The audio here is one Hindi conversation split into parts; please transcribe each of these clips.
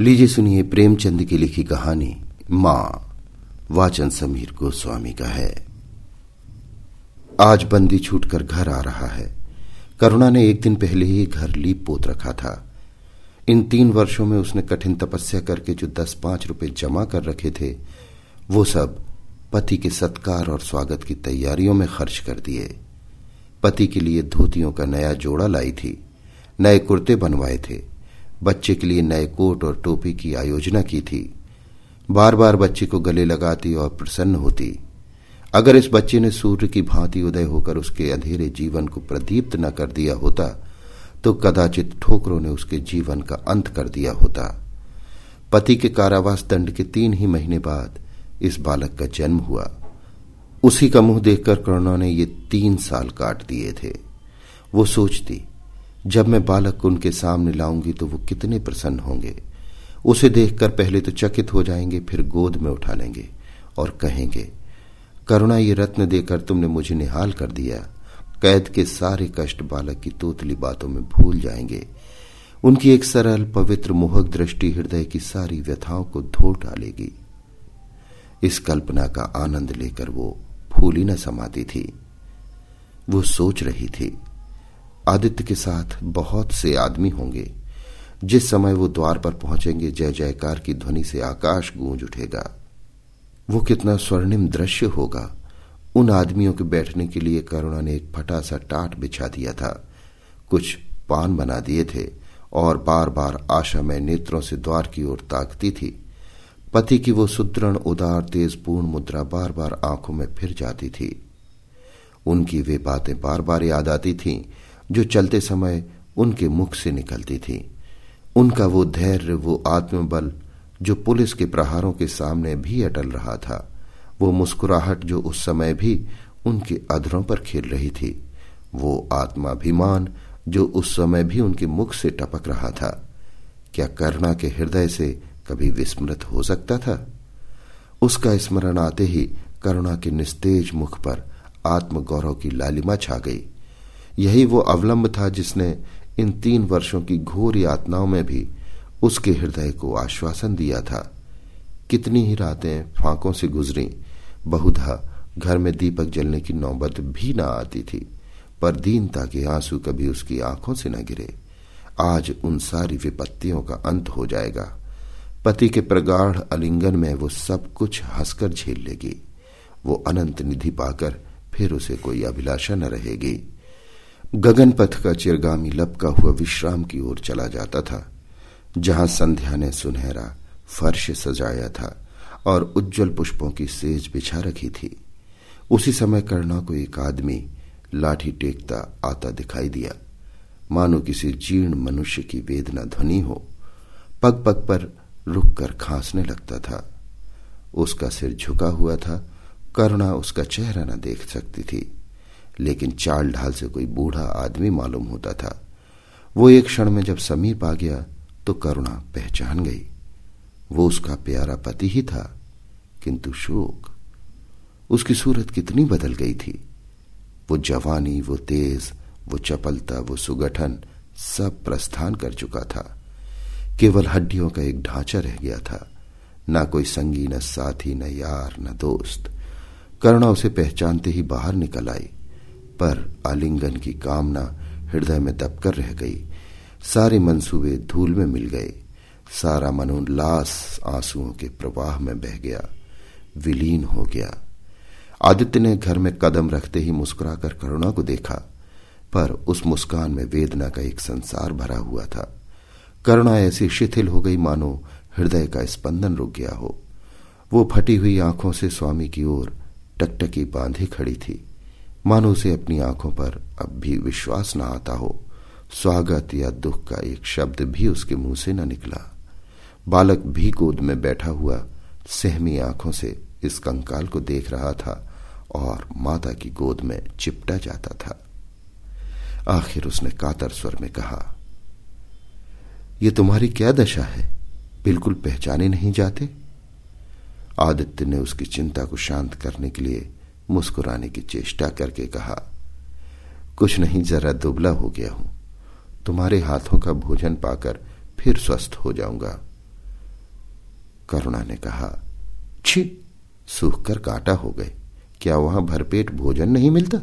लीजिए सुनिए प्रेमचंद की लिखी कहानी, माँ, वाचन समीर गोस्वामी का है। आज बंदी छूटकर घर आ रहा है। करुणा ने एक दिन पहले ही घर लीप पोत रखा था। इन तीन वर्षों में उसने कठिन तपस्या करके जो दस पाँच रुपए जमा कर रखे थे, वो सब पति के सत्कार और स्वागत की तैयारियों में खर्च कर दिए। पति के लिए धोतियों का नया जोड़ा लाई थी, नए कुर्ते बनवाए थे। बच्चे के लिए नए कोट और टोपी की आयोजना की थी। बार बार बच्चे को गले लगाती और प्रसन्न होती। अगर इस बच्चे ने सूर्य की भांति उदय होकर उसके अंधेरे जीवन को प्रदीप्त न कर दिया होता तो कदाचित ठोकरों ने उसके जीवन का अंत कर दिया होता। पति के कारावास दंड के तीन ही महीने बाद इस बालक का जन्म हुआ। उसी का मुँह देखकर करुणा ने ये तीन साल काट दिए थे। वो सोचती जब मैं बालक को उनके सामने लाऊँगी तो वो कितने प्रसन्न होंगे। उसे देखकर पहले तो चकित हो जाएँगे, फिर गोद में उठा लेंगे और कहेंगे, करुणा, ये रत्न देकर तुमने मुझे निहाल कर दिया। कैद के सारे कष्ट बालक की तोतली बातों में भूल जाएँगे। उनकी एक सरल, पवित्र मोहक दृष्टि हृदय की सारी व्यथाओं को धो डालेगी। इस कल्पना का आनंद लेकर वो फूली न समाती थी। वो सोच रही थी आदित्य के साथ बहुत से आदमी होंगे। जिस समय वो द्वार पर पहुँचेंगे, जय जयकार की ध्वनि से आकाश गूंज उठेगा। वो कितना स्वर्णिम दृश्य होगा। उन आदमियों के बैठने के लिए करुणा ने एक फटा सा टाट बिछा दिया था। कुछ पान बना दिए थे और बार बार आशा में नेत्रों से द्वार की ओर ताकती थी। पति की वो सुदृढ़, उदार तेज पूर्ण मुद्रा बार बार आँखों में फिर जाती थी। उनकी वे बातें बार बार याद आती थीं। जो चलते समय उनके मुख से निकलती थी। उनका वो धैर्य, वो आत्मबल, जो पुलिस के प्रहारों के सामने भी अटल रहा था, वो मुस्कुराहट जो उस समय भी उनके अधरों पर खेल रही थी, वो आत्माभिमान जो उस समय भी उनके मुख से टपक रहा था। क्या करुणा के हृदय से कभी विस्मृत हो सकता था? उसका स्मरण आते ही करुणा के निस्तेज मुख पर आत्मगौरव की लालिमा छा गई। यही वो अवलंब था जिसने इन तीन वर्षों की घोर यातनाओं में भी उसके हृदय को आश्वासन दिया था। कितनी ही रातें फांकों से गुजरी, बहुधा घर में दीपक जलने की नौबत भी ना आती थी, पर दीनता के आँसू कभी उसकी आँखों से न गिरे। आज उन सारी विपत्तियों का अंत हो जाएगा। पति के प्रगाढ़ अलिंगन में वो सब कुछ हंसकर झेल लेगी। वो अनंत निधि पाकर फिर उसे कोई अभिलाषा न रहेगी। गगन पथ का चिरगामी लपका हुआ विश्राम की ओर चला जाता था, जहाँ संध्या ने सुनहरा फर्श सजाया था और उज्जवल पुष्पों की सेज बिछा रखी थी। उसी समय करना को एक आदमी लाठी टेकता आता दिखाई दिया। मानो किसी जीर्ण मनुष्य की वेदना ध्वनि हो पग पग पर रुक कर खांसने लगता था। उसका सिर झुका हुआ था, करुणा उसका चेहरा न देख सकती थी। लेकिन चाल ढाल से कोई बूढ़ा आदमी मालूम होता था। वो एक क्षण में जब समीप आ गया तो करुणा पहचान गई। वो उसका प्यारा पति ही था, किंतु शोक। उसकी सूरत कितनी बदल गई थी। वो जवानी, वो तेज, वो चपलता, वो सुगठन, सब प्रस्थान कर चुका था। केवल हड्डियों का एक ढांचा रह गया था। ना कोई संगी, न साथी, न यार, न दोस्त। करुणा उसे पहचानते ही बाहर निकल आई। पर आलिंगन की कामना हृदय में दबकर रह गई। सारे मंसूबे धूल में मिल गए। सारा मनोल्लास आंसुओं के प्रवाह में बह गया। विलीन हो गया। आदित्य ने घर में कदम रखते ही मुस्कुराकर करुणा को देखा, पर उस मुस्कान में वेदना का एक संसार भरा हुआ था। करुणा ऐसी शिथिल हो गई मानो हृदय का स्पंदन रुक गया हो। वो फटी हुई आँखों से स्वामी की ओर टकटकी बांधी खड़ी थी। मानो उसे अपनी आँखों पर अब भी विश्वास न आता हो। स्वागत या दुख का एक शब्द भी उसके मुँह से न निकला। बालक भी गोद में बैठा हुआ सहमी आँखों से इस कंकाल को देख रहा था और माता की गोद में चिपटा जाता था। आखिर उसने कातर स्वर में कहा यह तुम्हारी क्या दशा है? बिल्कुल पहचाने नहीं जाते? आदित्य ने उसकी चिंता को शांत करने के लिए मुस्कुराने की चेष्टा करके कहा, कुछ नहीं, जरा दुबला हो गया हूँ। तुम्हारे हाथों का भोजन पाकर फिर स्वस्थ हो जाऊँगा। करुणा ने कहा, छी, सूख कर काटा हो गए। क्या वहाँ भरपेट भोजन नहीं मिलता?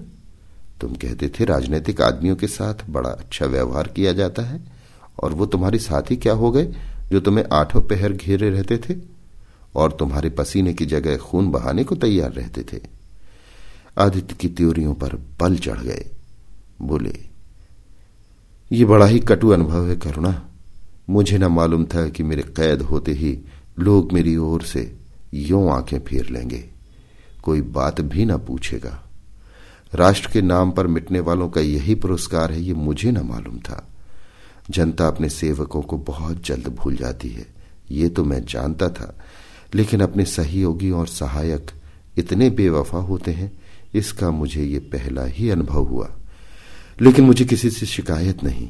तुम कहते थे राजनीतिक आदमियों के साथ बड़ा अच्छा व्यवहार किया जाता है, और वो तुम्हारे साथी क्या हो गए जो तुम्हें आठों पहर घेरे रहते थे? और तुम्हारे पसीने की जगह खून बहाने को तैयार रहते थे? आदित्य की त्योरियों पर बल चढ़ गए। बोले, ये बड़ा ही कटु अनुभव है, करुणा। मुझे न मालूम था कि मेरे कैद होते ही लोग मेरी ओर से यों आँखें फेर लेंगे। कोई बात भी न पूछेगा। राष्ट्र के नाम पर मिटने वालों का यही पुरस्कार है, ये मुझे न मालूम था। जनता अपने सेवकों को बहुत जल्द भूल जाती है, ये तो मैं जानता था। लेकिन अपने सहयोगी और सहायक इतने बेवफा होते हैं इसका मुझे ये पहला ही अनुभव हुआ। लेकिन मुझे किसी से शिकायत नहीं।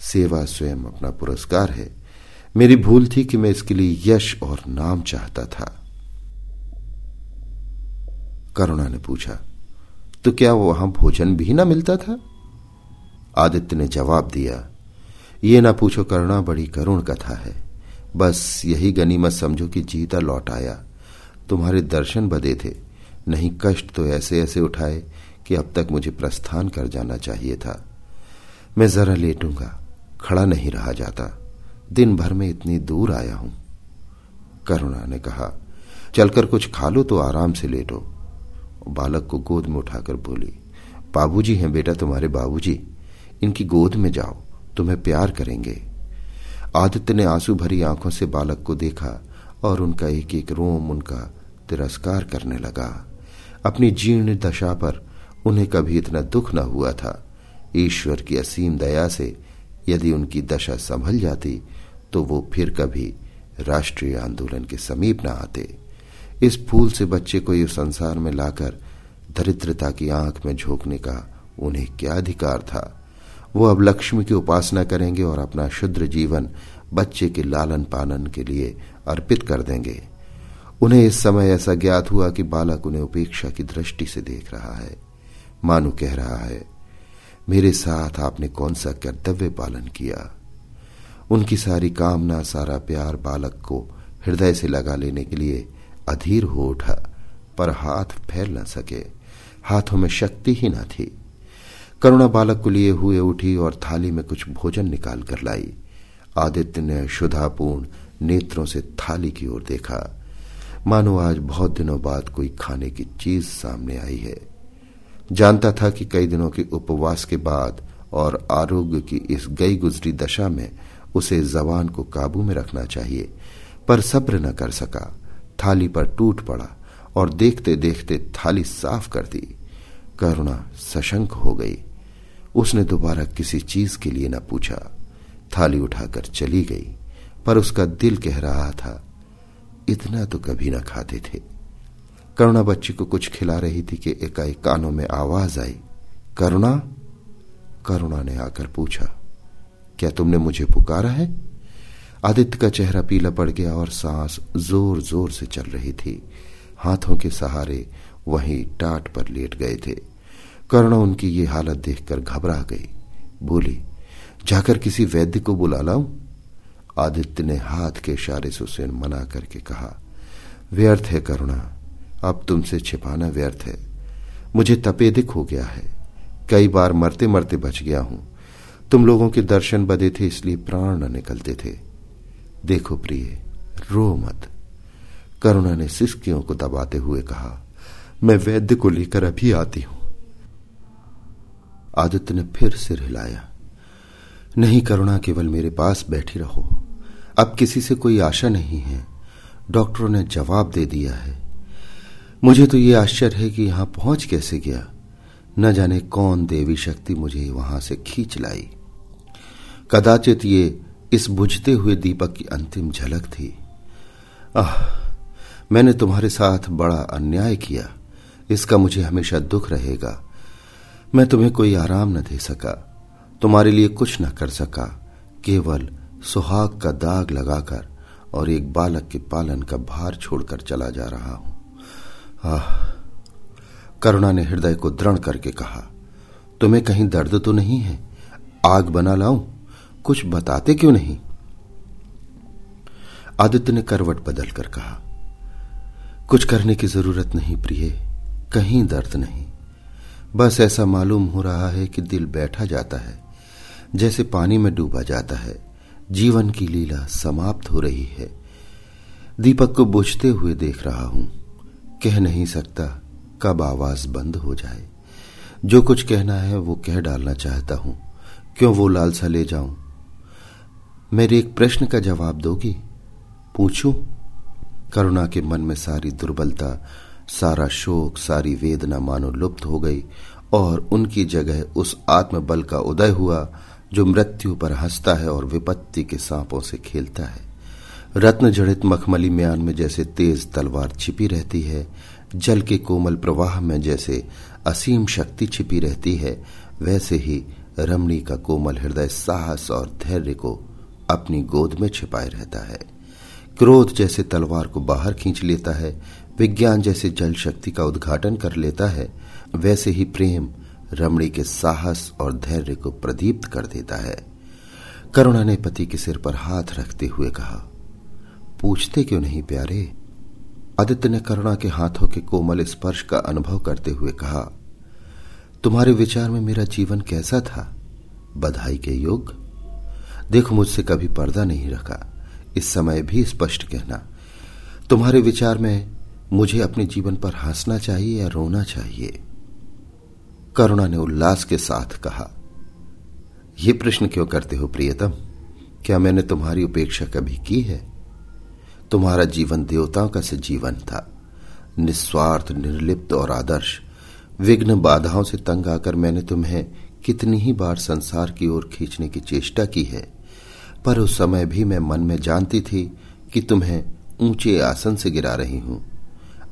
सेवा स्वयं अपना पुरस्कार है। मेरी भूल थी कि मैं इसके लिए यश और नाम चाहता था। करुणा ने पूछा तो क्या वहाँ भोजन भी ना मिलता था? आदित्य ने जवाब दिया, ये ना पूछो करुणा, बड़ी करुण कथा है। बस यही गनीमत समझो कि जीता लौट आया। तुम्हारे दर्शन बदे थे। नहीं कष्ट तो ऐसे ऐसे उठाए कि अब तक मुझे प्रस्थान कर जाना चाहिए था। मैं जरा लेटूँगा, खड़ा नहीं रहा जाता। दिन भर में इतनी दूर आया हूँ। करुणा ने कहा, चलकर कुछ खा लो तो आराम से लेटो। बालक को गोद में उठाकर बोली, बाबूजी हैं बेटा तुम्हारे बाबूजी, इनकी गोद में जाओ, तुम्हें प्यार करेंगे। आदित्य ने आँसू भरी आँखों से बालक को देखा और उनका एक एक रोम उनका तिरस्कार करने लगा। अपनी जीर्ण दशा पर उन्हें कभी इतना दुख न हुआ था। ईश्वर की असीम दया से यदि उनकी दशा संभल जाती तो वो फिर कभी राष्ट्रीय आंदोलन के समीप न आते। इस फूल से बच्चे को इस संसार में लाकर दरिद्रता की आँख में झोंकने का उन्हें क्या अधिकार था? वो अब लक्ष्मी की उपासना करेंगे और अपना शुद्र जीवन बच्चे के लालन पालन के लिए अर्पित कर देंगे। उन्हें इस समय ऐसा ज्ञात हुआ कि बालक उन्हें उपेक्षा की दृष्टि से देख रहा है। मानो कह रहा है, मेरे साथ आपने कौन सा कर्तव्य पालन किया? उनकी सारी कामना, सारा प्यार बालक को हृदय से लगा लेने के लिए अधीर हो उठा, पर हाथ फैल न सके। हाथों में शक्ति ही न थी। करुणा बालक को लिए हुए उठी और थाली में कुछ भोजन निकाल कर लाई। आदित्य ने शुद्धापूर्ण नेत्रों से थाली की ओर देखा। मानो आज बहुत दिनों बाद कोई खाने की चीज़ सामने आई है। जानता था कि कई दिनों के उपवास के बाद और आरोग्य की इस गई गुजरी दशा में उसे जवान को काबू में रखना चाहिए, पर सब्र न कर सका। थाली पर टूट पड़ा और देखते देखते थाली साफ़ कर दी। करुणा सशंक हो गई। उसने दोबारा किसी चीज़ के लिए न पूछा। थाली उठाकर चली गई, पर उसका दिल कह रहा था इतना तो कभी ना खाते थे। करुणा बच्ची को कुछ खिला रही थी कि एकाएक कानों में आवाज़ आई, करुणा करुणा ने आकर पूछा, क्या तुमने मुझे पुकारा है? आदित्य का चेहरा पीला पड़ गया और सांस ज़ोर ज़ोर से चल रही थी। हाथों के सहारे वहीं टाट पर लेट गए थे। करुणा उनकी ये हालत देखकर घबरा गई। बोली, जाकर किसी वैद्य को बुला लाऊं? आदित्य ने हाथ के इशारे से उसे मना करके कहा, व्यर्थ है करुणा, अब तुमसे छिपाना व्यर्थ है। मुझे तपेदिक हो गया है। कई बार मरते मरते बच गया हूँ। तुम लोगों के दर्शन बदे थे, इसलिए प्राण न निकलते थे। देखो प्रिय, रो मत। करुणा ने सिस्कियों को दबाते हुए कहा, मैं वैद्य को लेकर अभी आती हूँ। आदित्य ने फिर सिर हिलाया, नहीं करुणा, केवल मेरे पास बैठी रहो। अब किसी से कोई आशा नहीं है। डॉक्टरों ने जवाब दे दिया है। मुझे तो ये आश्चर्य है कि यहाँ पहुँच कैसे गया। न जाने कौन देवी शक्ति मुझे वहाँ से खींच लाई। कदाचित ये इस बुझते हुए दीपक की अंतिम झलक थी। आह, मैंने तुम्हारे साथ बड़ा अन्याय किया। इसका मुझे हमेशा दुख रहेगा। मैं तुम्हें कोई आराम न दे सका। तुम्हारे लिए कुछ न कर सका। केवल सुहाग का दाग लगाकर और एक बालक के पालन का भार छोड़कर चला जा रहा हूँ। आह, करुणा ने हृदय को दृढ़ करके कहा, तुम्हें कहीं दर्द तो नहीं है? आग बना लाऊं? कुछ बताते क्यों नहीं? आदित्य ने करवट बदल कर कहा, कुछ करने की ज़रूरत नहीं प्रिय, कहीं दर्द नहीं। बस ऐसा मालूम हो रहा है कि दिल बैठा जाता है, जैसे पानी में डूबा जाता है। जीवन की लीला समाप्त हो रही है। दीपक को बुझते हुए देख रहा हूँ। कह नहीं सकता कब आवाज़ बंद हो जाए। जो कुछ कहना है वो कह डालना चाहता हूँ। क्यों वो लालसा ले जाऊँ? मेरे एक प्रश्न का जवाब दोगी? पूछूँ? करुणा के मन में सारी दुर्बलता, सारा शोक, सारी वेदना मानो लुप्त हो गई, और उनकी जगह उस आत्मबल का उदय हुआ जो मृत्यु पर हंसता है और विपत्ति के सांपों से खेलता है। रत्न जड़ित मखमली म्यान में जैसे तेज तलवार छिपी रहती है, जल के कोमल प्रवाह में जैसे असीम शक्ति छिपी रहती है, वैसे ही रमणी का कोमल हृदय साहस और धैर्य को अपनी गोद में छिपाए रहता है। क्रोध जैसे तलवार को बाहर खींच लेता है, विज्ञान जैसे जल शक्ति का उद्घाटन कर लेता है, वैसे ही प्रेम रमणी के साहस और धैर्य को प्रदीप्त कर देता है। करुणा ने पति के सिर पर हाथ रखते हुए कहा, पूछते क्यों नहीं प्यारे? आदित्य ने करुणा के हाथों के कोमल स्पर्श का अनुभव करते हुए कहा, तुम्हारे विचार में मेरा जीवन कैसा था? बधाई के योग? देखो, मुझसे कभी पर्दा नहीं रखा। इस समय भी स्पष्ट कहना, तुम्हारे विचार में मुझे अपने जीवन पर हंसना चाहिए या रोना चाहिए? करुणा ने उल्लास के साथ कहा यह प्रश्न क्यों करते हो प्रियतम? क्या मैंने तुम्हारी उपेक्षा कभी की है? तुम्हारा जीवन देवताओं का से जीवन था। निस्वार्थ, निर्लिप्त और आदर्श, विघ्न बाधाओं से तंग आकर मैंने तुम्हें कितनी ही बार संसार की ओर खींचने की चेष्टा की है, पर उस समय भी मैं मन में जानती थी कि तुम्हें ऊँचे आसन से गिरा रही हूँ।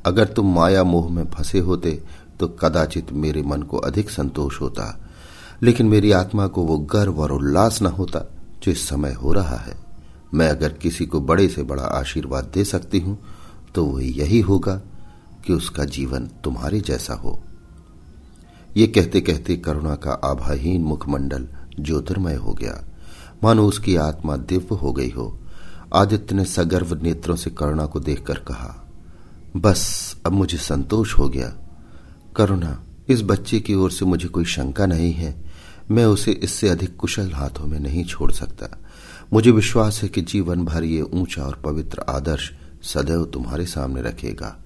अगर तुम माया मोह में फंसे होते तो कदाचित मेरे मन को अधिक संतोष होता, लेकिन मेरी आत्मा को वो गर्व और उल्लास न होता जो इस समय हो रहा है। मैं अगर किसी को बड़े से बड़ा आशीर्वाद दे सकती हूँ तो वो यही होगा कि उसका जीवन तुम्हारे जैसा हो। ये कहते कहते करुणा का आभाहीन मुखमंडल ज्योतिर्मय हो गया। मानो उसकी आत्मा दिव्य हो गई हो। आदित्य ने सगर्व नेत्रों से करुणा को देखकर कहा, बस, अब मुझे संतोष हो गया। करुणा, इस बच्चे की ओर से मुझे कोई शंका नहीं है। मैं उसे इससे अधिक कुशल हाथों में नहीं छोड़ सकता। मुझे विश्वास है कि जीवन भर ये ऊँचा और पवित्र आदर्श सदैव तुम्हारे सामने रखेगा।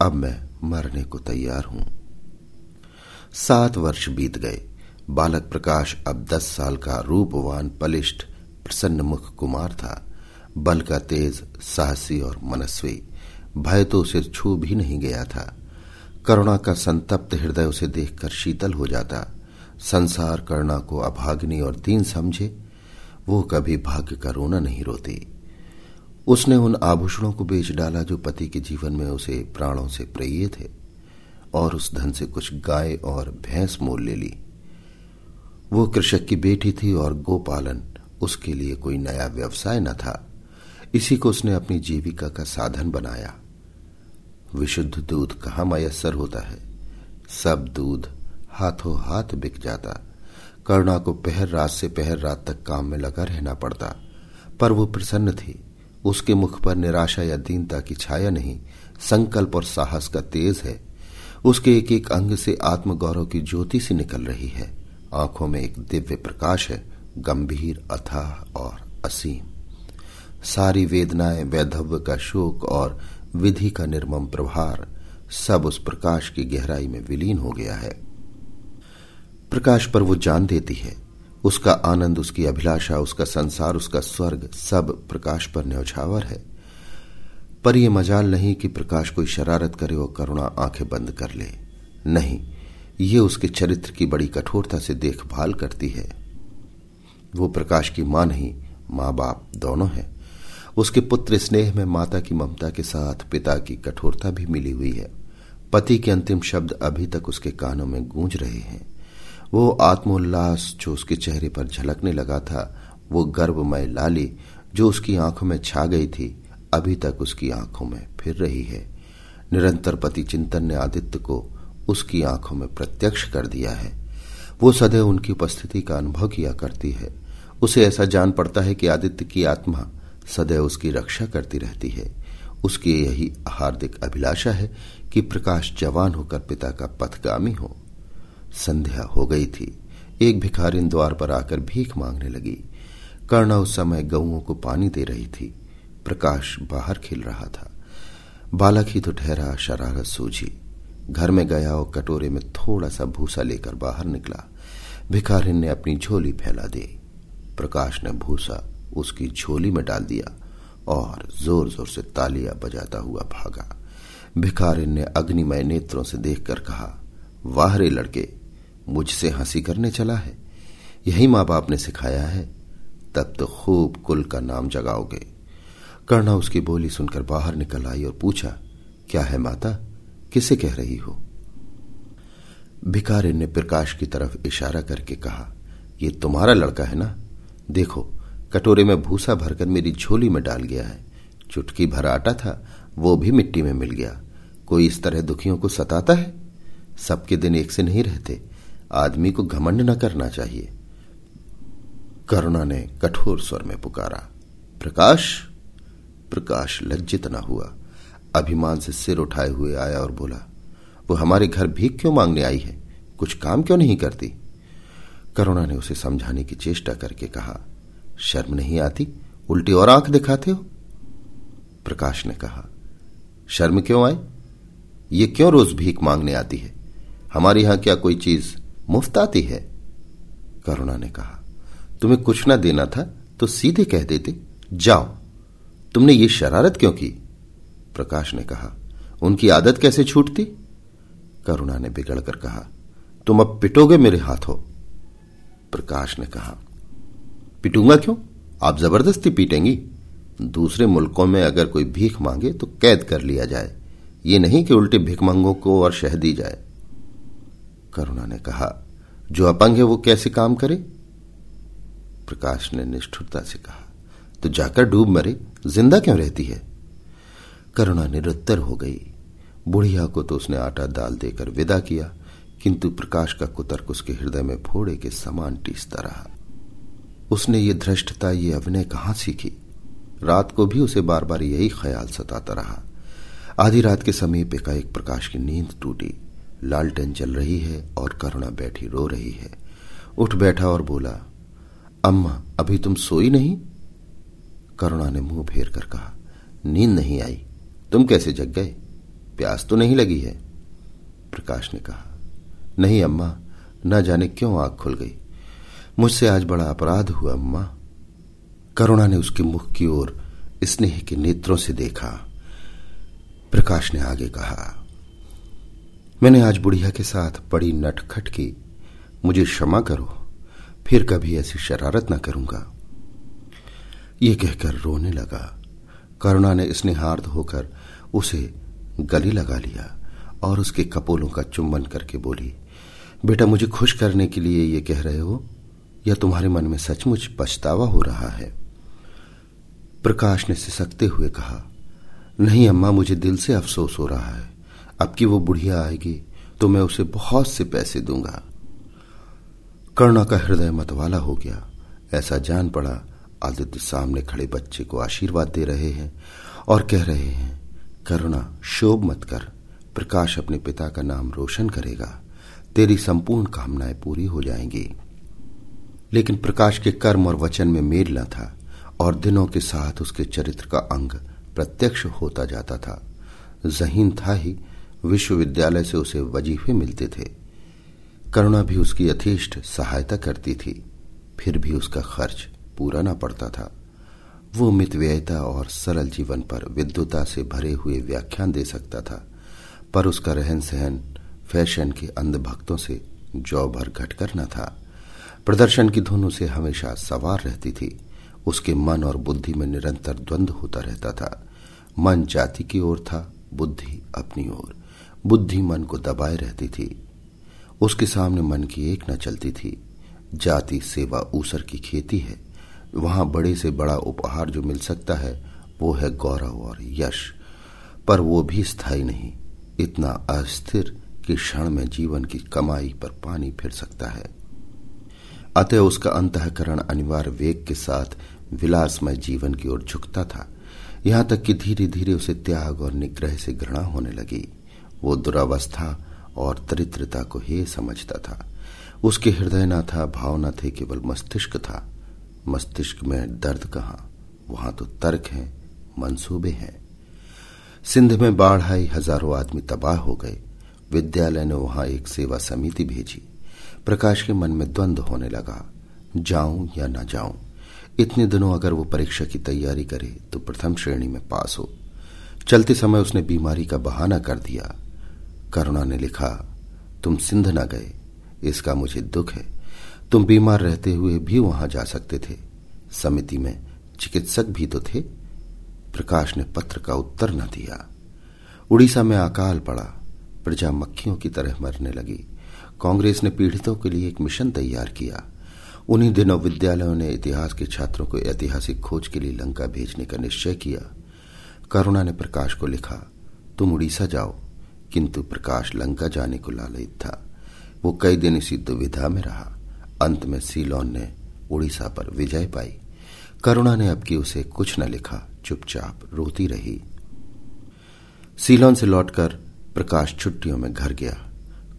अब मैं मरने को तैयार हूँ। सात वर्ष बीत गए। बालक प्रकाश अब दस साल का रूपवान पलिष्ठ प्रसन्न मुख कुमार था। बल का तेज, साहसी और मनस्वी। भय तो उसे छू भी नहीं गया था। करुणा का संतप्त हृदय उसे देखकर शीतल हो जाता। संसार करुणा को अभाग्नि और दीन समझे, वो कभी भाग्य का रोना नहीं रोती। उसने उन आभूषणों को बेच डाला जो पति के जीवन में उसे प्राणों से प्रिय थे, और उस धन से कुछ गाय और भैंस मोल ले ली। वो कृषक की बेटी थी और गोपालन, उसके लिए कोई नया व्यवसाय न था। इसी को उसने अपनी जीविका का साधन बनाया। विशुद्ध दूध कहाँ मयसर होता है? सब दूध हाथों हाथ बिक जाता। करुणा को पहर रात से पहर रात तक काम में लगा रहना पड़ता। पर वो प्रसन्न थी। उसके मुख पर निराशा या दीनता की छाया नहीं। संकल्प और साहस का तेज है। उसके एक एक अंग से आत्मगौरव की ज्योति सी निकल रही है। आँखों में एक दिव्य प्रकाश है। गंभीर, अथाह और असीम। सारी वेदनाएँ, वैधव्य का शोक और विधि का निर्मम प्रभार सब उस प्रकाश की गहराई में विलीन हो गया है। प्रकाश पर वो जान देती है। उसका आनंद, उसकी अभिलाषा, उसका संसार, उसका स्वर्ग सब प्रकाश पर न्यौछावर है। पर यह मजाल नहीं कि प्रकाश कोई शरारत करे और करुणा आँखें बंद कर ले। नहीं, ये उसके चरित्र की बड़ी कठोरता से देखभाल करती है। वो प्रकाश की माँ नहीं, माँ बाप दोनों है। उसके पुत्र स्नेह में माता की ममता के साथ पिता की कठोरता भी मिली हुई है। पति के अंतिम शब्द अभी तक उसके कानों में गूंज रहे हैं। वो आत्मोल्लास जो उसके चेहरे पर झलकने लगा था, वो गर्वमय लाली जो उसकी आँखों में छा गई थी, अभी तक उसकी आँखों में फिर रही है। निरंतर पति चिंतन ने आदित्य को उसकी आँखों में प्रत्यक्ष कर दिया है। वो सदैव उनकी उपस्थिति का अनुभव किया करती है। उसे ऐसा जान पड़ता है कि आदित्य की आत्मा सदैव उसकी रक्षा करती रहती है। उसकी यही हार्दिक अभिलाषा है कि प्रकाश जवान होकर पिता का पथगामी हो। संध्या हो गई थी। एक भिखारिन द्वार पर आकर भीख मांगने लगी। कर्णा उस समय गऊओं को पानी दे रही थी। प्रकाश बाहर खिल रहा था। बालक ही तो ठहरा शरारत सूझी। घर में गया और कटोरे में थोड़ा सा भूसा लेकर बाहर निकला। भिखारिन ने अपनी झोली फैला दी। प्रकाश ने भूसा उसकी झोली में डाल दिया और ज़ोर ज़ोर से तालियाँ बजाता हुआ भागा। भिखारिन ने अग्निमय नेत्रों से देखकर कहा वाह रे लड़के, मुझसे हँसी करने चला है? यही माँ बाप ने सिखाया है। तब तो खूब कुल का नाम जगाओगे। कर्णा उसकी बोली सुनकर बाहर निकल आई और पूछा, क्या है माता? किसे कह रही हो? भिखारी ने प्रकाश की तरफ़ इशारा करके कहा यह तुम्हारा लड़का है ना? देखो कटोरे में भूसा भरकर मेरी झोली में डाल गया है। चुटकी भर आटा था, वो भी मिट्टी में मिल गया। कोई इस तरह दुखियों को सताता है? सबके दिन एक से नहीं रहते। आदमी को घमंड न करना चाहिए। करुणा ने कठोर स्वर में पुकारा, प्रकाश प्रकाश लज्जित न हुआ। अभिमान से सिर उठाए हुए आया और बोला, वो हमारे घर भीख क्यों मांगने आई है? कुछ काम क्यों नहीं करती? करुणा ने उसे समझाने की चेष्टा करके कहा शर्म नहीं आती? उल्टी और आँख दिखाते हो? प्रकाश ने कहा, शर्म क्यों आए? ये क्यों रोज भीख मांगने आती है? हमारे यहाँ क्या कोई चीज़ मुफ़्त आती है? करुणा ने कहा, तुम्हें कुछ ना देना था तो सीधे कह देते, जाओ। तुमने ये शरारत क्यों की? प्रकाश ने कहा, उनकी आदत कैसे छूटती? करुणा ने बिगड़कर कहा, तुम अब पिटोगे मेरे हाथों? प्रकाश ने कहा पिटूँगा क्यों? आप ज़बरदस्ती पीटेंगी। दूसरे मुल्कों में अगर कोई भीख मांगे तो कैद कर लिया जाए। ये नहीं कि उल्टे भिकमंगों को और शह दी जाए। करुणा ने कहा, जो अपंग है वो कैसे काम करे? प्रकाश ने निष्ठुरता से कहा तो जाकर डूब मरे। ज़िंदा क्यों रहती है? करुणा निरुत्तर हो गई। बुढ़िया को तो उसने आटा दाल देकर विदा किया, किंतु प्रकाश का कुतर्क उसके हृदय में फोड़े के समान टीसता रहा। उसने ये धृष्टता, ये अभिनय कहाँ सीखी? रात को भी उसे बार बार यही ख्याल सताता रहा। आधी रात के समीप एकाएक प्रकाश की नींद टूटी। लालटेन चल रही है और करुणा बैठी रो रही है। उठ बैठा और बोला, अम्मा, अभी तुम सोई नहीं? करुणा ने मुँह फेर कर कहा, नींद नहीं आई। तुम कैसे जग गए? प्यास तो नहीं लगी है? प्रकाश ने कहा, नहीं अम्मा, न जाने क्यों आग खुल गई। मुझसे आज बड़ा अपराध हुआ, अम्मा। करुणा ने उसके मुख की ओर स्नेह के नेत्रों से देखा। प्रकाश ने आगे कहा, मैंने आज बुढ़िया के साथ बड़ी नटखट की, मुझे क्षमा करो, फिर कभी ऐसी शरारत न करूँगा। ये कहकर रोने लगा। करुणा ने स्नेहार्थ होकर उसे गली लगा लिया और उसके कपोलों का चुंबन करके बोली, बेटा, मुझे खुश करने के लिए ये कह रहे हो? या तुम्हारे मन में सचमुच पछतावा हो रहा है? प्रकाश ने सिसकते हुए कहा, नहीं अम्मा, मुझे दिल से अफसोस हो रहा है। अब की वो बुढ़िया आएगी तो मैं उसे बहुत से पैसे दूँगा। करुणा का हृदय मतवाला हो गया। ऐसा जान पड़ा, आदित्य सामने खड़े बच्चे को आशीर्वाद दे रहे हैं और कह रहे हैं, करुणा, शोभ मत कर। प्रकाश अपने पिता का नाम रोशन करेगा। तेरी संपूर्ण कामनाएँ पूरी हो जाएँगी। लेकिन प्रकाश के कर्म और वचन में मेल न था, और दिनों के साथ उसके चरित्र का अंग प्रत्यक्ष होता जाता था। जहीन था ही, विश्वविद्यालय से उसे वजीफे मिलते थे। करुणा भी उसकी यथेष्ट सहायता करती थी, फिर भी उसका खर्च पूरा न पड़ता था। वो मितव्ययता और सरल जीवन पर विद्युता से भरे हुए व्याख्यान दे सकता था, पर उसका रहन सहन फ़ैशन के अंधभक्तों से जौ भर घटकर न था। प्रदर्शन की धुन उसे हमेशा सवार रहती थी। उसके मन और बुद्धि में निरंतर द्वंद्व होता रहता था। मन जाति की ओर था, बुद्धि अपनी ओर। बुद्धि मन को दबाए रहती थी। उसके सामने मन की एक न चलती थी। जाति, सेवा, ऊसर की खेती है। वहाँ बड़े से बड़ा उपहार जो मिल सकता है, वो है गौरव और यश। पर वो भी स्थायी नहीं। इतना अस्थिर कि क्षण में जीवन की कमाई पर पानी फिर सकता है। अतः उसका अंतकरण अनिवार्य वेग के साथ विलासमय जीवन की ओर झुकता था। यहाँ तक कि धीरे धीरे उसे त्याग और निग्रह से घृणा होने लगी। वो दुरावस्था और दरिद्रता को ही समझता था। उसके हृदय न था भाव न थे, केवल मस्तिष्क था। मस्तिष्क में दर्द कहा? वहाँ तो तर्क है, मंसूबे हैं। सिंध में बाढ़ आई, हज़ारों आदमी तबाह हो गए। विद्यालय ने वहाँ एक सेवा समिति भेजी। प्रकाश के मन में द्वंद्व होने लगा। जाऊँ या न जाऊँ, इतने दिनों अगर वो परीक्षा की तैयारी करे तो प्रथम श्रेणी में पास हो। चलते समय उसने बीमारी का बहाना कर दिया। करुणा ने लिखा, तुम सिंध न गए, इसका मुझे दुख है। तुम बीमार रहते हुए भी वहाँ जा सकते थे। समिति में चिकित्सक भी तो थे। प्रकाश ने पत्र का उत्तर न दिया। उड़ीसा में अकाल पड़ा, प्रजा मक्खियों की तरह मरने लगी। कांग्रेस ने पीड़ितों के लिए एक मिशन तैयार किया। उन्हीं दिनों विद्यालयों ने इतिहास के छात्रों को ऐतिहासिक खोज के लिए लंका भेजने का निश्चय किया। करुणा ने प्रकाश को लिखा, तुम उड़ीसा जाओ। किंतु प्रकाश लंका जाने को लालयित था। वो कई दिन इसी दुविधा में रहा। अंत में सीलोन ने उड़ीसा पर विजय पाई। करुणा ने अब की उसे कुछ न लिखा, चुपचाप रोती रही। सीलोन से लौटकर प्रकाश छुट्टियों में घर गया।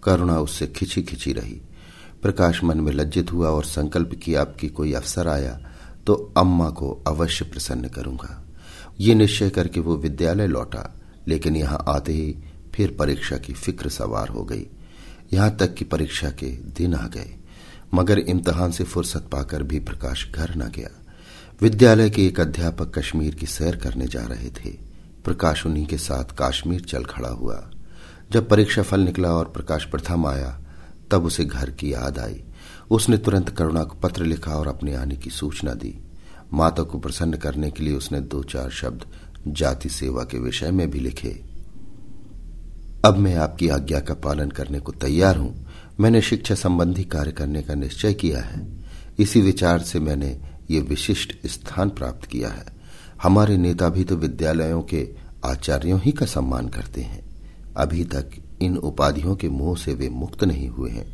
करुणा उससे खिंची खिंची रही। प्रकाश मन में लज्जित हुआ और संकल्प किया अब की कोई अवसर आया तो अम्मा को अवश्य प्रसन्न करूँगा। ये निश्चय करके वो विद्यालय लौटा, लेकिन यहाँ आते ही फिर परीक्षा की फ़िक्र सवार हो गई। यहाँ तक कि परीक्षा के दिन आ गए, मगर इम्तहान से फुर्सत पाकर भी प्रकाश घर न गया। विद्यालय के एक अध्यापक कश्मीर की सैर करने जा रहे थे। प्रकाश उन्हीं के साथ काश्मीर चल खड़ा हुआ। जब परीक्षा फल निकला और प्रकाश प्रथम आया, तब उसे घर की याद आई। उसने तुरंत करुणा को पत्र लिखा और अपने आने की सूचना दी। माता को प्रसन्न करने के लिए उसने दो चार शब्द जाति सेवा के विषय में भी लिखे। अब मैं आपकी आज्ञा का पालन करने को तैयार हूँ। मैंने शिक्षा संबंधी कार्य करने का निश्चय किया है। इसी विचार से मैंने ये विशिष्ट स्थान प्राप्त किया है। हमारे नेता भी तो विद्यालयों के आचार्यों ही का सम्मान करते हैं। अभी तक इन उपाधियों के मुँह से वे मुक्त नहीं हुए हैं।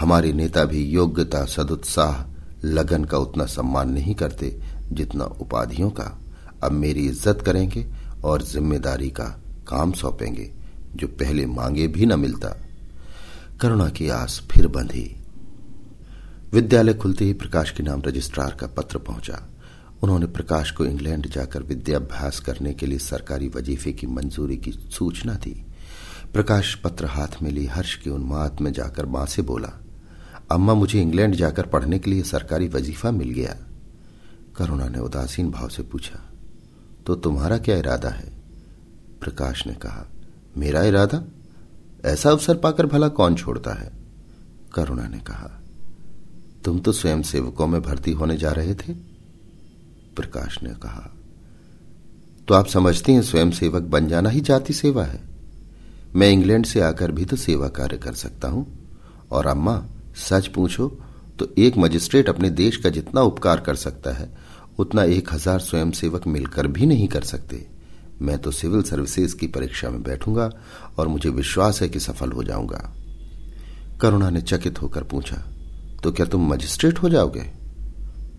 हमारे नेता भी योग्यता, सदुत्साह, लगन का उतना सम्मान नहीं करते जितना उपाधियों का। अब मेरी इज़्ज़त करेंगे और ज़िम्मेदारी का काम सौंपेंगे, जो पहले मांगे भी न मिलता। करुणा की आस फिर बंधी। विद्यालय खुलते ही प्रकाश के नाम रजिस्ट्रार का पत्र पहुँचा। उन्होंने प्रकाश को इंग्लैंड जाकर विद्याभ्यास करने के लिए सरकारी वजीफे की मंजूरी की सूचना दी। प्रकाश पत्र हाथ में ली, हर्ष के उन्माद में जाकर माँ से बोला, अम्मा, मुझे इंग्लैंड जाकर पढ़ने के लिए सरकारी वजीफा मिल गया। करुणा ने उदासीन भाव से पूछा तो तुम्हारा क्या इरादा है? प्रकाश ने कहा, मेरा इरादा? ऐसा अवसर पाकर भला कौन छोड़ता है? करुणा ने कहा, तुम तो स्वयं सेवकों में भर्ती होने जा रहे थे? प्रकाश ने कहा तो आप समझते हैं स्वयं सेवक बन जाना ही जाति सेवा है। मैं इंग्लैंड से आकर भी तो सेवा कार्य कर सकता हूँ। और अम्मा, सच पूछो तो एक मजिस्ट्रेट अपने देश का जितना उपकार कर सकता है, उतना एक हज़ार स्वयं सेवक मिलकर भी नहीं कर सकते। मैं तो सिविल सर्विसेज़ की परीक्षा में बैठूँगा और मुझे विश्वास है कि सफल हो जाऊँगा। करुणा ने चकित होकर पूछा तो क्या तुम मजिस्ट्रेट हो जाओगे?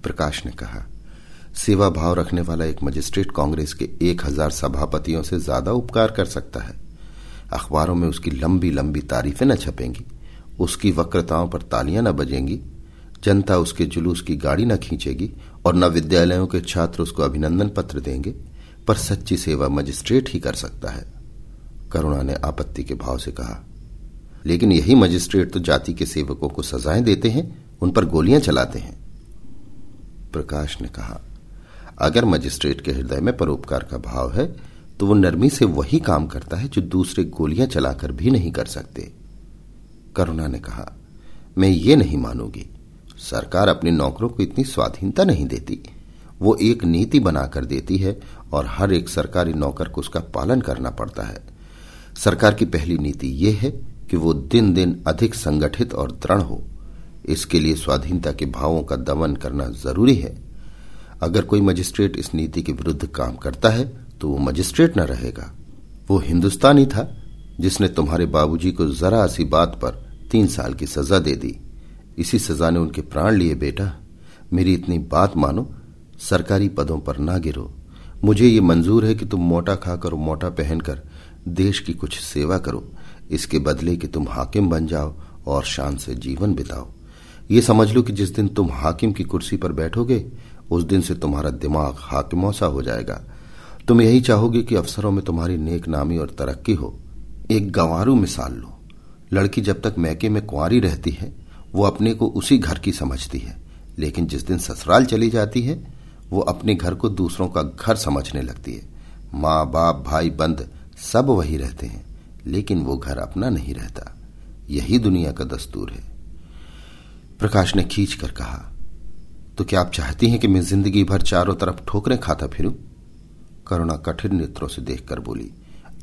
प्रकाश ने कहा, सेवा भाव रखने वाला एक मजिस्ट्रेट कांग्रेस के एक हज़ार सभापतियों से ज़्यादा उपकार कर सकता है। अखबारों में उसकी लंबी लंबी तारीफें न छपेंगी। उसकी वक्रताओं पर तालियाँ न बजेंगी। जनता उसके जुलूस की गाड़ी न खींचेगी और न विद्यालयों के छात्र उसको अभिनंदन पत्र देंगे, पर सच्ची सेवा मजिस्ट्रेट ही कर सकता है। करुणा ने आपत्ति के भाव से कहा, लेकिन यही मजिस्ट्रेट तो जाति के सेवकों को सजाएँ देते हैं, उन पर गोलियाँ चलाते हैं। प्रकाश ने कहा, अगर मजिस्ट्रेट के हृदय में परोपकार का भाव है तो वो नरमी से वही काम करता है जो दूसरे गोलियाँ चलाकर भी नहीं कर सकते। करुणा ने कहा, मैं ये नहीं मानूँगी। सरकार अपने नौकरों को इतनी स्वाधीनता नहीं देती। वो एक नीति बनाकर देती है और हर एक सरकारी नौकर को उसका पालन करना पड़ता है। सरकार की पहली नीति ये है कि वो दिन दिन अधिक संगठित और दृढ़ हो। इसके लिए स्वाधीनता के भावों का दमन करना ज़रूरी है। अगर कोई मजिस्ट्रेट इस नीति के विरुद्ध काम करता है तो वो मजिस्ट्रेट न रहेगा। वो हिंदुस्तानी था, जिसने तुम्हारे बाबूजी को जरा सी बात पर तीन साल की सजा दे दी। इसी सजा ने उनके प्राण लिए, बेटा। मेरी इतनी बात मानो, सरकारी पदों पर ना गिरो। मुझे ये मंजूर है कि तुम मोटा खाकर मोटा पहनकर देश की कुछ सेवा करो। इसके बदले कि तुम हाकिम बन जाओ और शान से जीवन बिताओ। ये समझ लो कि जिस दिन तुम हाकिम की कुर्सी पर बैठोगे, उस दिन से तुम्हारा दिमाग हाकिमों सा हो जाएगा। तुम यही चाहोगे कि अफसरों में तुम्हारी नेक नामी और तरक्की हो। एक गंवारू मिसाल लो। लड़की जब तक मैके में कुंवारी रहती है, वो अपने को उसी घर की समझती है। लेकिन जिस दिन ससुराल चली जाती है, वो अपने घर को दूसरों का घर समझने लगती है। माँ, बाप, भाई, बंद सब वही रहते हैं, लेकिन वो घर अपना नहीं रहता। यही दुनिया का दस्तूर है। प्रकाश ने खींच कर कहा तो क्या आप चाहती हैं कि मैं ज़िंदगी भर चारों तरफ़ ठोकरें खाता फिरूं? करुणा कठिन नेत्रों से देखकर बोली,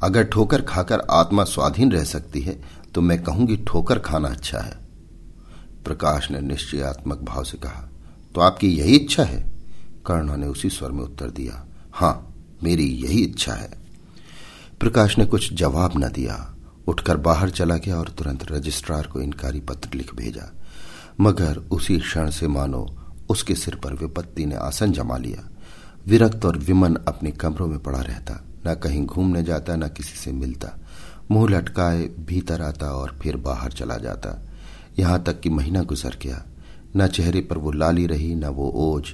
अगर ठोकर खाकर आत्मा स्वाधीन रह सकती है तो मैं कहूँगी ठोकर खाना अच्छा है। प्रकाश ने निश्चयात्मक भाव से कहा तो आपकी यही इच्छा है? करुणा ने उसी स्वर में उत्तर दिया, हाँ, मेरी यही इच्छा है। प्रकाश ने कुछ जवाब न दिया, उठकर बाहर चला गया और तुरंत रजिस्ट्रार को इनकारी पत्र लिख भेजा। मगर उसी क्षण से मानो उसके सिर पर विपत्ति ने आसन जमा लिया। विरक्त और विमन अपने कमरों में पड़ा रहता, न कहीं घूमने जाता, न किसी से मिलता। मुँह लटकाए, भीतर आता और फिर बाहर चला जाता। यहाँ तक कि महीना गुजर गया। न चेहरे पर वो लाली रही, न वो ओझ।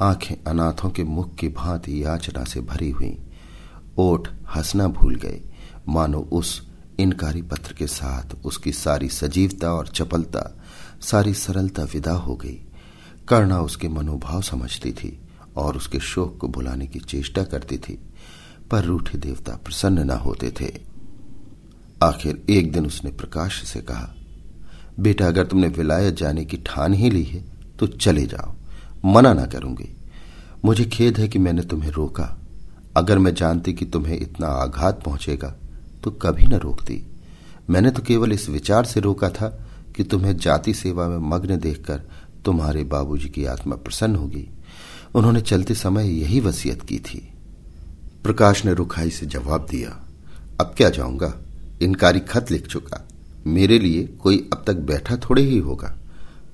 आँखें अनाथों के मुख की भांति याचना से भरी हुई। ओठ हंसना भूल गए। मानो उस इनकारी पत्र के साथ उसकी सारी सजीवता और चपलता, सारी सरलता विदा हो गई। कर्णा उसके मनोभाव समझती थी। और उसके शोक को भुलाने की चेष्टा करती थी, पर रूठे देवता प्रसन्न न होते थे। आखिर एक दिन उसने प्रकाश से कहा, बेटा, अगर तुमने विलायत जाने की ठान ही ली है तो चले जाओ। मना ना करूँगी। मुझे खेद है कि मैंने तुम्हें रोका। अगर मैं जानती कि तुम्हें इतना आघात पहुंचेगा तो कभी न रोकती। मैंने तो केवल इस विचार से रोका था कि तुम्हें जाति सेवा में मग्न देखकर तुम्हारे बाबूजी की आत्मा प्रसन्न होगी। उन्होंने चलते समय यही वसीयत की थी। प्रकाश ने रुखाई से जवाब दिया, अब क्या जाऊँगा? इनकारी खत लिख चुका। मेरे लिए कोई अब तक बैठा थोड़े ही होगा।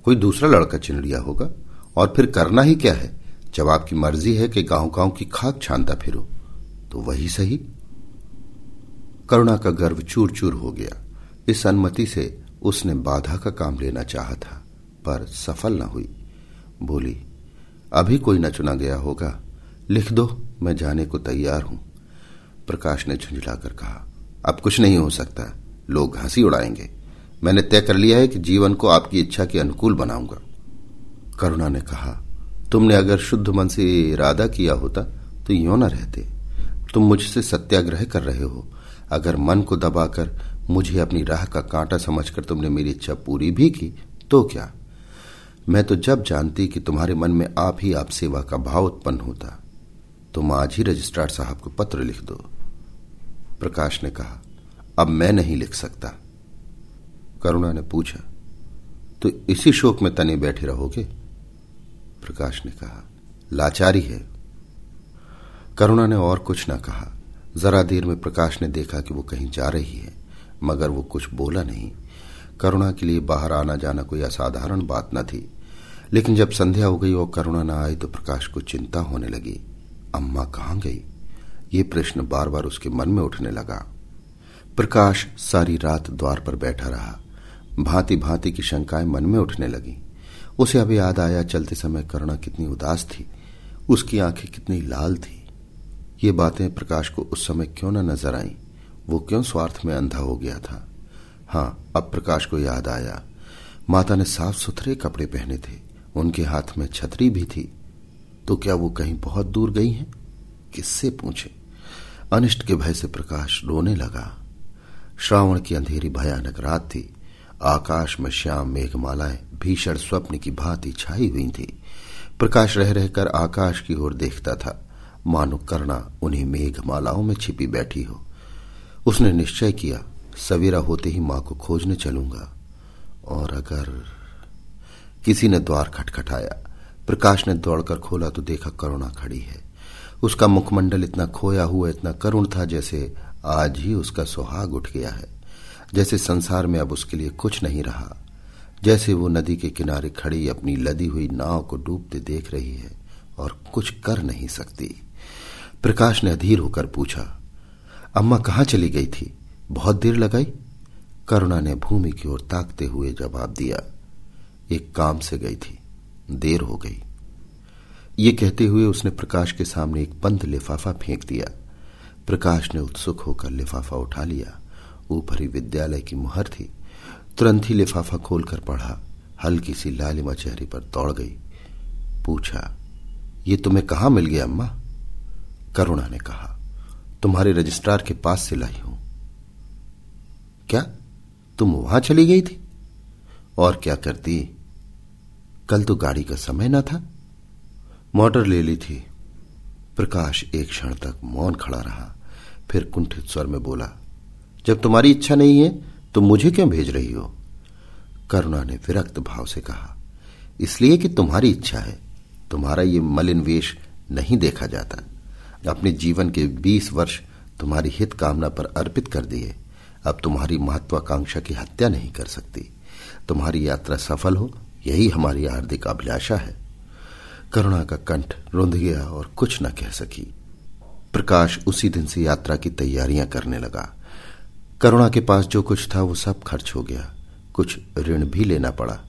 कोई दूसरा लड़का चिन लिया होगा। और फिर करना ही क्या है? जब आपकी मर्ज़ी है कि गाँव गाँव की खाक छानता फिरो। तो वही सही? करुणा का गर्व चूर चूर हो गया। इस अनुमति से उसने बाधा का काम लेना चाहा था, पर सफल न हुई। बोली अभी कोई न चुना गया होगा। लिख दो, मैं जाने को तैयार हूँ। प्रकाश ने झुंझलाकर कहा, अब कुछ नहीं हो सकता। लोग हँसी उड़ाएँगे। मैंने तय कर लिया है कि जीवन को आपकी इच्छा के अनुकूल बनाऊँगा। करुणा ने कहा, तुमने अगर शुद्ध मन से इरादा किया होता तो यो न रहते। तुम मुझसे सत्याग्रह कर रहे हो। अगर मन को दबाकर मुझे अपनी राह का कांटा समझकर तुमने मेरी इच्छा पूरी भी की तो क्या? मैं तो जब जानती कि तुम्हारे मन में आप ही आप सेवा का भाव उत्पन्न होता, तुम आज ही रजिस्ट्रार साहब को पत्र लिख दो। प्रकाश ने कहा, अब मैं नहीं लिख सकता। करुणा ने पूछा तो इसी शोक में तने बैठे रहोगे? प्रकाश ने कहा, लाचारी है। करुणा ने और कुछ न कहा। जरा देर में प्रकाश ने देखा कि वो कहीं जा रही है, मगर वो कुछ बोला नहीं। करुणा के लिए बाहर आना जाना कोई असाधारण बात न थी। लेकिन जब संध्या हो गई और करुणा न आई तो प्रकाश को चिंता होने लगी। अम्मा कहाँ गई? ये प्रश्न बार बार उसके मन में उठने लगा। प्रकाश सारी रात द्वार पर बैठा रहा। भांति भांति की शंकाएँ मन में उठने लगी। उसे अब याद आया चलते समय करुणा कितनी उदास थी। उसकी आँखें कितनी लाल थी। ये बातें प्रकाश को उस समय क्यों न नज़र आई? वो क्यों स्वार्थ में अंधा हो गया था? हाँ अब प्रकाश को याद आया। माता ने साफ़ सुथरे कपड़े पहने थे। उनके हाथ में छतरी भी थी तो क्या वो कहीं बहुत दूर गई हैं? किससे पूछे? अनिष्ट के भय से प्रकाश रोने लगा। श्रावण की अंधेरी भयानक रात थी। आकाश में श्याम मेघमालाएँ, भीषण स्वप्न की भांति छाई हुई थी। प्रकाश रह रहकर आकाश की ओर देखता था। मानो करना उन्हीं मेघमालाओं में छिपी बैठी हो। उसने निश्चय किया, सवेरा होते ही माँ को खोजने चलूँगा। और अगर किसी ने द्वार खटखटाया। प्रकाश ने दौड़कर खोला तो देखा करुणा खड़ी है। उसका मुखमंडल इतना खोया हुआ, इतना करुण था जैसे आज ही उसका सुहाग उठ गया है। जैसे संसार में अब उसके लिए कुछ नहीं रहा। जैसे वो नदी के किनारे खड़ी अपनी लदी हुई नाव को डूबते देख रही है और कुछ कर नहीं सकती। प्रकाश ने अधीर होकर पूछा, अम्मा कहाँ चली गई थी? बहुत देर लगाई? करुणा ने भूमि की ओर ताकते हुए जवाब दिया एक काम से गई थी। देर हो गई। ये कहते हुए उसने प्रकाश के सामने एक बंद लिफाफा फेंक दिया। प्रकाश ने उत्सुक होकर लिफाफा उठा लिया। ऊपर विद्यालय की मुहर थी। तुरंत ही लिफाफा खोलकर पढ़ा। हल्की सी लालिमा चेहरे पर दौड़ गई। पूछा, ये तुम्हें कहा मिल गया, अम्मा? करुणा ने कहा, तुम्हारे रजिस्ट्रार के पास से लाई हूँ। क्या? तुम वहाँ चली गई थी? और क्या करती? कल तो गाड़ी का समय न था। मोटर ले ली थी। प्रकाश एक क्षण तक मौन खड़ा रहा। फिर कुंठित स्वर में बोला, जब तुम्हारी इच्छा नहीं है तो मुझे क्यों भेज रही हो? करुणा ने विरक्त भाव से कहा, इसलिए कि तुम्हारी इच्छा है। तुम्हारा ये मलिन वेश नहीं देखा जाता। अपने जीवन के बीस वर्ष तुम्हारी हित कामना पर अर्पित कर दिए। अब तुम्हारी महत्वाकांक्षा की हत्या नहीं कर सकती। तुम्हारी यात्रा सफल हो, यही हमारी हार्दिक अभिलाषा है। करुणा का कंठ रुंध गया और कुछ न कह सकी। प्रकाश उसी दिन से यात्रा की तैयारियाँ करने लगा। करुणा के पास जो कुछ था, वो सब खर्च हो गया। कुछ ऋण भी लेना पड़ा।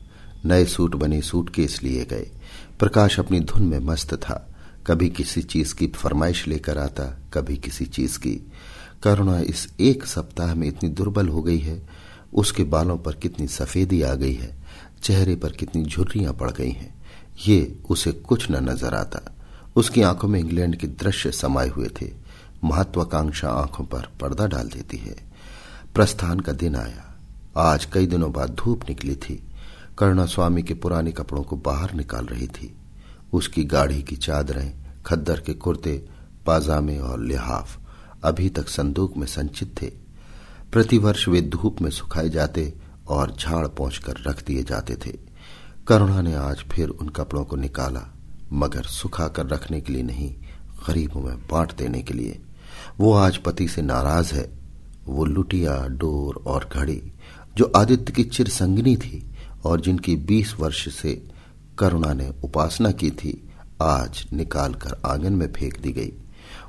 नए सूट बने सूट केस लिए गए। प्रकाश अपनी धुन में मस्त था। कभी किसी चीज़ की फरमाइश लेकर आता, कभी किसी चीज़ की। करुणा इस एक सप्ताह में इतनी दुर्बल हो गई है उसके बालों पर कितनी सफेदी आ गई है, चेहरे पर कितनी झुर्रियाँ पड़ गई हैं। ये उसे कुछ न नज़र आता। उसकी आँखों में इंग्लैंड के दृश्य समाये हुए थे। महत्वाकांक्षा आँखों पर पर्दा डाल देती है। प्रस्थान का दिन आया। आज कई दिनों बाद धूप निकली थी। करुणा स्वामी के पुराने कपड़ों को बाहर निकाल रही थी। उसकी गाढ़ी की चादरें, खद्दर के कुर्ते, पाजामे और लिहाफ अभी तक संदूक में संचित थे। प्रतिवर्ष वे धूप में सुखाए जाते और झाड़ पहुंचकर रख दिए जाते थे। करुणा ने आज फिर उन कपड़ों को निकाला, मगर सुखा कर रखने के लिए नहीं, गरीबों में बांट देने के लिए। वो आज पति से नाराज़ है। वो लुटिया, डोर और घड़ी, जो आदित्य की चिर संगनी थी और जिनकी बीस वर्ष से करुणा ने उपासना की थी, आज निकालकर आँगन में फेंक दी गई।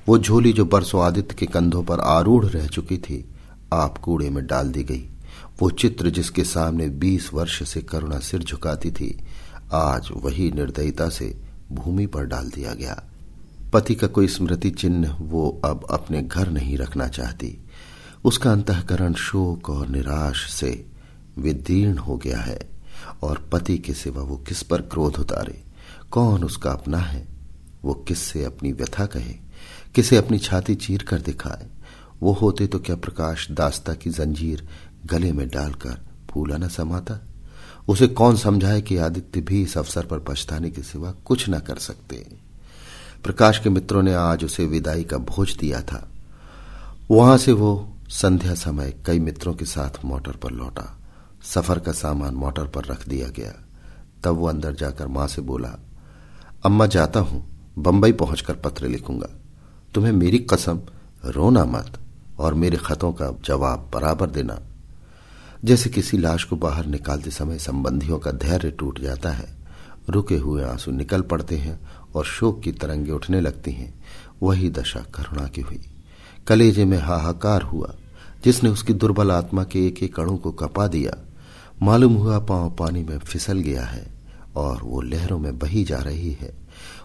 वो झोली जो बरसों आदित्य के कंधों पर आरूढ़ रह चुकी थी आप कूड़े में डाल दी गई। वो चित्र जिसके सामने बीस वर्ष से करुणा सिर झुकाती थी, आज वही निर्दयता से भूमि पर डाल दिया गया। पति का कोई स्मृति चिन्ह वो अब अपने घर नहीं रखना चाहती। उसका अंतकरण शोक और निराश से विदीर्ण हो गया है, और पति के सिवा वो किस पर क्रोध उतारे? कौन उसका अपना है? वो किससे अपनी व्यथा कहे? किसे अपनी छाती चीर कर दिखाए? वो होते तो क्या प्रकाश दास्ता की जंजीर गले में डालकर फूला न समाता? उसे कौन समझाए कि आदित्य भी इस अवसर पर पछताने के सिवा कुछ न कर सकते? प्रकाश के मित्रों ने आज उसे विदाई का भोज दिया था। वहाँ से वो संध्या समय कई मित्रों के साथ मोटर पर लौटा। सफ़र का सामान मोटर पर रख दिया गया। तब वो अंदर जाकर माँ से बोला, अम्मा, जाता हूँ। बंबई पहुंचकर पत्र लिखूँगा। तुम्हें मेरी कसम, रोना मत। और मेरे खतों का जवाब बराबर देना। जैसे किसी लाश को बाहर निकालते समय संबंधियों का धैर्य टूट जाता है, रुके हुए आँसू निकल पड़ते हैं और शोक की तरंगे उठने लगती हैं, वही दशा करुणा की हुई। कलेजे में हाहाकार हुआ, जिसने उसकी दुर्बल आत्मा के एक एक अणु को कपा दिया। मालूम हुआ पाँव पानी में फिसल गया है और वो लहरों में बही जा रही है।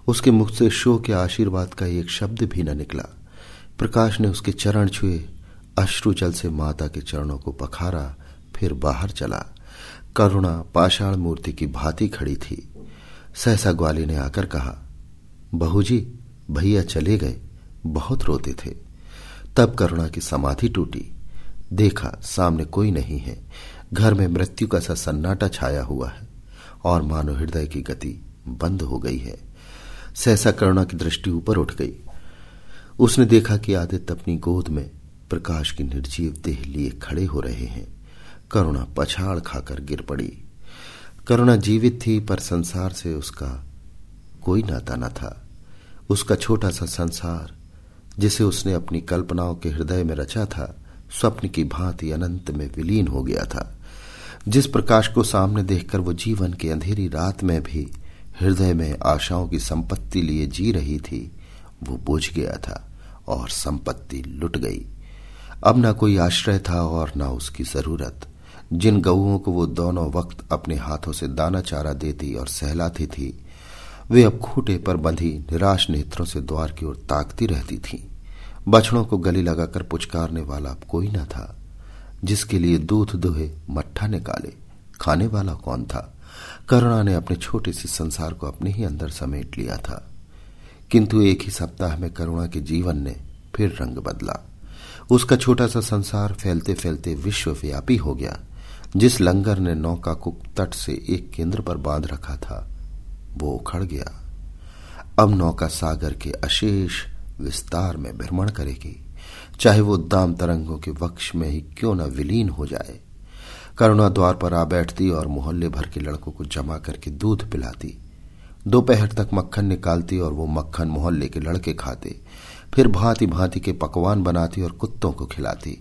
उसके मुख से शो के आशीर्वाद का एक शब्द भी न निकला। प्रकाश ने उसके चरण छुए, अश्रु जल से माता के चरणों को पखारा, फिर बाहर चला। करुणा पाषाण मूर्ति की भांति खड़ी थी। सहसा ग्वाली ने आकर कहा बहू जी भैया चले गए, बहुत रोते थे। तब करुणा की समाधि टूटी। देखा, सामने कोई नहीं है। घर में मृत्यु का सा सन्नाटा छाया हुआ है, और मानो हृदय की गति बंद हो गई है। सहसा करुणा की दृष्टि ऊपर उठ गई। उसने देखा कि आदित्य अपनी गोद में प्रकाश की निर्जीव देह लिए खड़े हो रहे हैं। करुणा पछाड़ खाकर गिर पड़ी। करुणा जीवित थी, पर संसार से उसका कोई नाता न था। उसका छोटा सा संसार, जिसे उसने अपनी कल्पनाओं के हृदय में रचा था, स्वप्न की भांति अनंत में विलीन हो गया था। जिस प्रकाश को सामने देखकर वो जीवन की अंधेरी रात में भी हृदय में आशाओं की संपत्ति लिए जी रही थी, वो बुझ गया था। और संपत्ति लुट गई। अब ना कोई आश्रय था और ना उसकी ज़रूरत। जिन गऊओं को वो दोनों वक्त अपने हाथों से दाना चारा देती और सहलाती थी, वे अब खूटे पर बंधी निराश नेत्रों से द्वार की ओर ताकती रहती थीं। बछड़ों को गली लगाकर पुचकारने वाला अब कोई न था, जिसके लिए दूध दुहे मट्ठा निकाले। खाने वाला कौन था? करुणा ने अपने छोटे से संसार को अपने ही अंदर समेट लिया था। किंतु एक ही सप्ताह में करुणा के जीवन ने फिर रंग बदला। उसका छोटा सा संसार फैलते फैलते विश्वव्यापी हो गया, जिस लंगर ने नौका को तट से एक केंद्र पर बाँध रखा था, वो उखड़ गया। अब नौका सागर के अशेष विस्तार में भ्रमण करेगी। चाहे वो दाम तरंगों के वक्ष में ही क्यों न विलीन हो जाए। करुणा द्वार पर आ बैठती और मोहल्ले भर के लड़कों को जमा करके दूध पिलाती। दोपहर तक मक्खन निकालती और वो मक्खन मोहल्ले के लड़के खाते, फिर भांति भांति के पकवान बनाती और कुत्तों को खिलाती।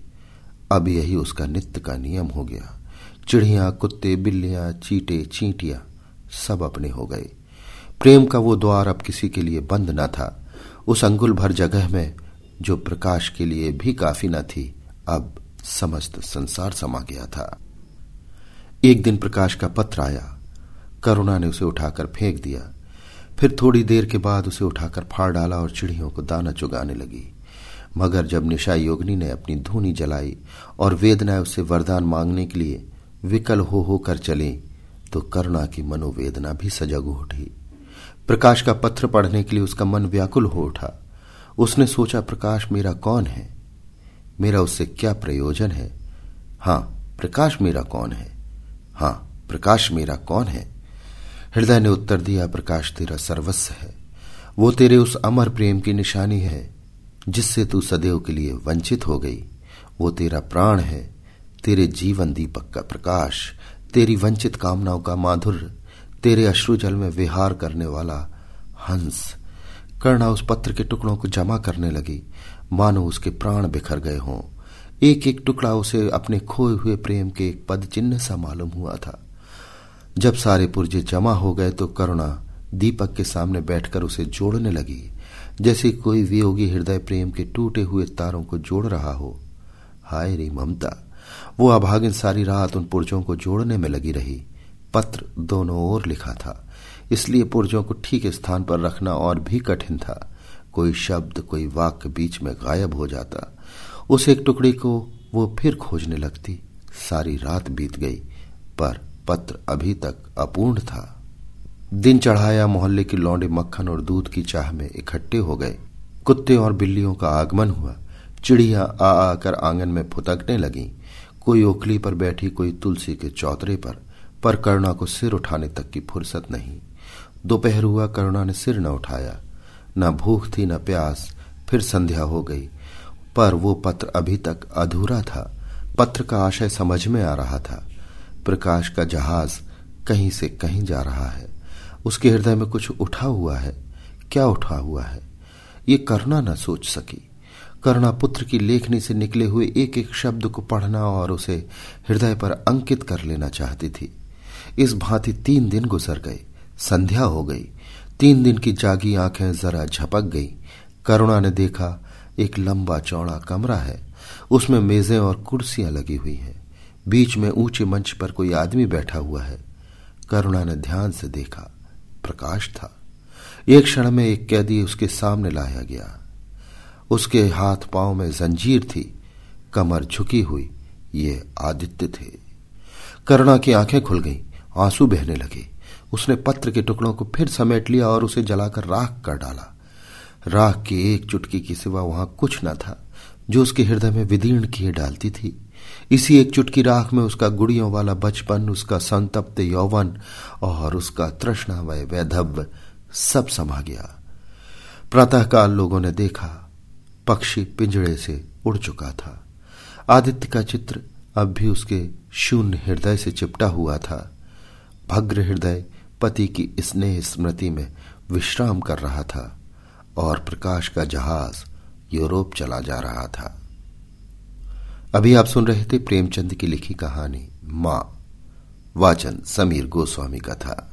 अब यही उसका नित्य का नियम हो गया। चिड़िया, कुत्ते, बिल्लियाँ, चीटे, चींटियाँ सब अपने हो गए। प्रेम का वो द्वार अब किसी के लिए बंद न था। उस अंगुल भर जगह में जो प्रकाश के लिए भी काफ़ी न थी, अब समस्त संसार समा गया था। एक दिन प्रकाश का पत्र आया। करुणा ने उसे उठाकर फेंक दिया। फिर थोड़ी देर के बाद उसे उठाकर फाड़ डाला और चिड़ियों को दाना चुगाने लगी। मगर जब निशा योगनी ने अपनी धूनी जलाई और वेदना उससे वरदान मांगने के लिए विकल हो हो कर चली तो करुणा की मनोवेदना भी सजग उठी। प्रकाश का पत्र पढ़ने के लिए उसका मन व्याकुल हो उठा। उसने सोचा, प्रकाश मेरा कौन है? मेरा उससे क्या प्रयोजन है? हाँ, प्रकाश मेरा कौन है? हाँ, प्रकाश मेरा कौन है? हृदय ने उत्तर दिया, प्रकाश तेरा सर्वस्व है। वो तेरे उस अमर प्रेम की निशानी है, जिससे तू सदैव के लिए वंचित हो गई। वो तेरा प्राण है, तेरे जीवन दीपक का प्रकाश, तेरी वंचित कामनाओं का माधुर्य तेरे अश्रु जल में विहार करने वाला हंस। करुणा उस पत्र के टुकड़ों को जमा करने लगी। मानो उसके प्राण बिखर गए हों। एक एक टुकड़ा उसे अपने खोए हुए प्रेम के एक पद चिन्ह सा मालूम हुआ था। जब सारे पुर्जे जमा हो गए तो करुणा दीपक के सामने बैठकर उसे जोड़ने लगी। जैसे कोई वियोगी हृदय प्रेम के टूटे हुए तारों को जोड़ रहा हो। हाय रे ममता, वो अभागिन सारी रात उन पुर्जों को जोड़ने में लगी रही। पत्र दोनों ओर लिखा था। इसलिए पुर्जों को ठीक स्थान पर रखना और भी कठिन था। कोई शब्द, कोई वाक्य बीच में गायब हो जाता। उस एक टुकड़ी को वो फिर खोजने लगती। सारी रात बीत गई, पर पत्र अभी तक अपूर्ण था। दिन चढ़ाया, मोहल्ले की लौंडे मक्खन और दूध की चाह में इकट्ठे हो गए। कुत्ते और बिल्लियों का आगमन हुआ। चिड़िया आ आकर आँगन में फुतकने लगी। कोई ओखली पर बैठी, कोई तुलसी के चौतरे पर पर करुणा को सिर उठाने तक की फुर्सत नहीं। दोपहर हुआ, करुणा ने सिर न उठाया। न भूख थी, न प्यास, फिर संध्या हो गई। पर वो पत्र अभी तक अधूरा था। पत्र का आशय समझ में आ रहा था। प्रकाश का जहाज़ कहीं से कहीं जा रहा है। उसके हृदय में कुछ उठा हुआ है। क्या उठा हुआ है? ये करुणा न सोच सकी। करुणा पुत्र की लेखनी से निकले हुए एक एक शब्द को पढ़ना और उसे हृदय पर अंकित कर लेना चाहती थी। इस भांति तीन दिन गुजर गए। संध्या हो गई। तीन दिन की जागी आँखें जरा झपक गई। करुणा ने देखा, एक लंबा चौड़ा कमरा है। उसमें मेजें और कुर्सियाँ लगी हुई हैं। बीच में ऊँचे मंच पर कोई आदमी बैठा हुआ है। करुणा ने ध्यान से देखा। प्रकाश था। एक क्षण में एक कैदी उसके सामने लाया गया। उसके हाथ पाँव में जंजीर थी। कमर झुकी हुई। ये आदित्य थे। करुणा की आँखें खुल गईं। आँसू बहने लगे। उसने पत्र के टुकड़ों को फिर समेट लिया और उसे जलाकर राख कर डाला। राख की एक चुटकी के सिवा वहाँ कुछ न था, जो उसके हृदय में विदीर्ण किए डालती थी। इसी एक चुटकी राख में उसका गुड़ियों वाला बचपन, उसका संतप्त यौवन और उसका तृष्णावय वैधव्य सब समा गया। प्रातःकाल लोगों ने देखा, पक्षी पिंजड़े से उड़ चुका था। आदित्य का चित्र अब भी उसके शून्य हृदय से चिपटा हुआ था। भग्र हृदय पति की स्नेह स्मृति में विश्राम कर रहा था और प्रकाश का जहाज़ यूरोप चला जा रहा था। अभी आप सुन रहे थे प्रेमचंद की लिखी कहानी माँ, वाचन समीर गोस्वामी का था।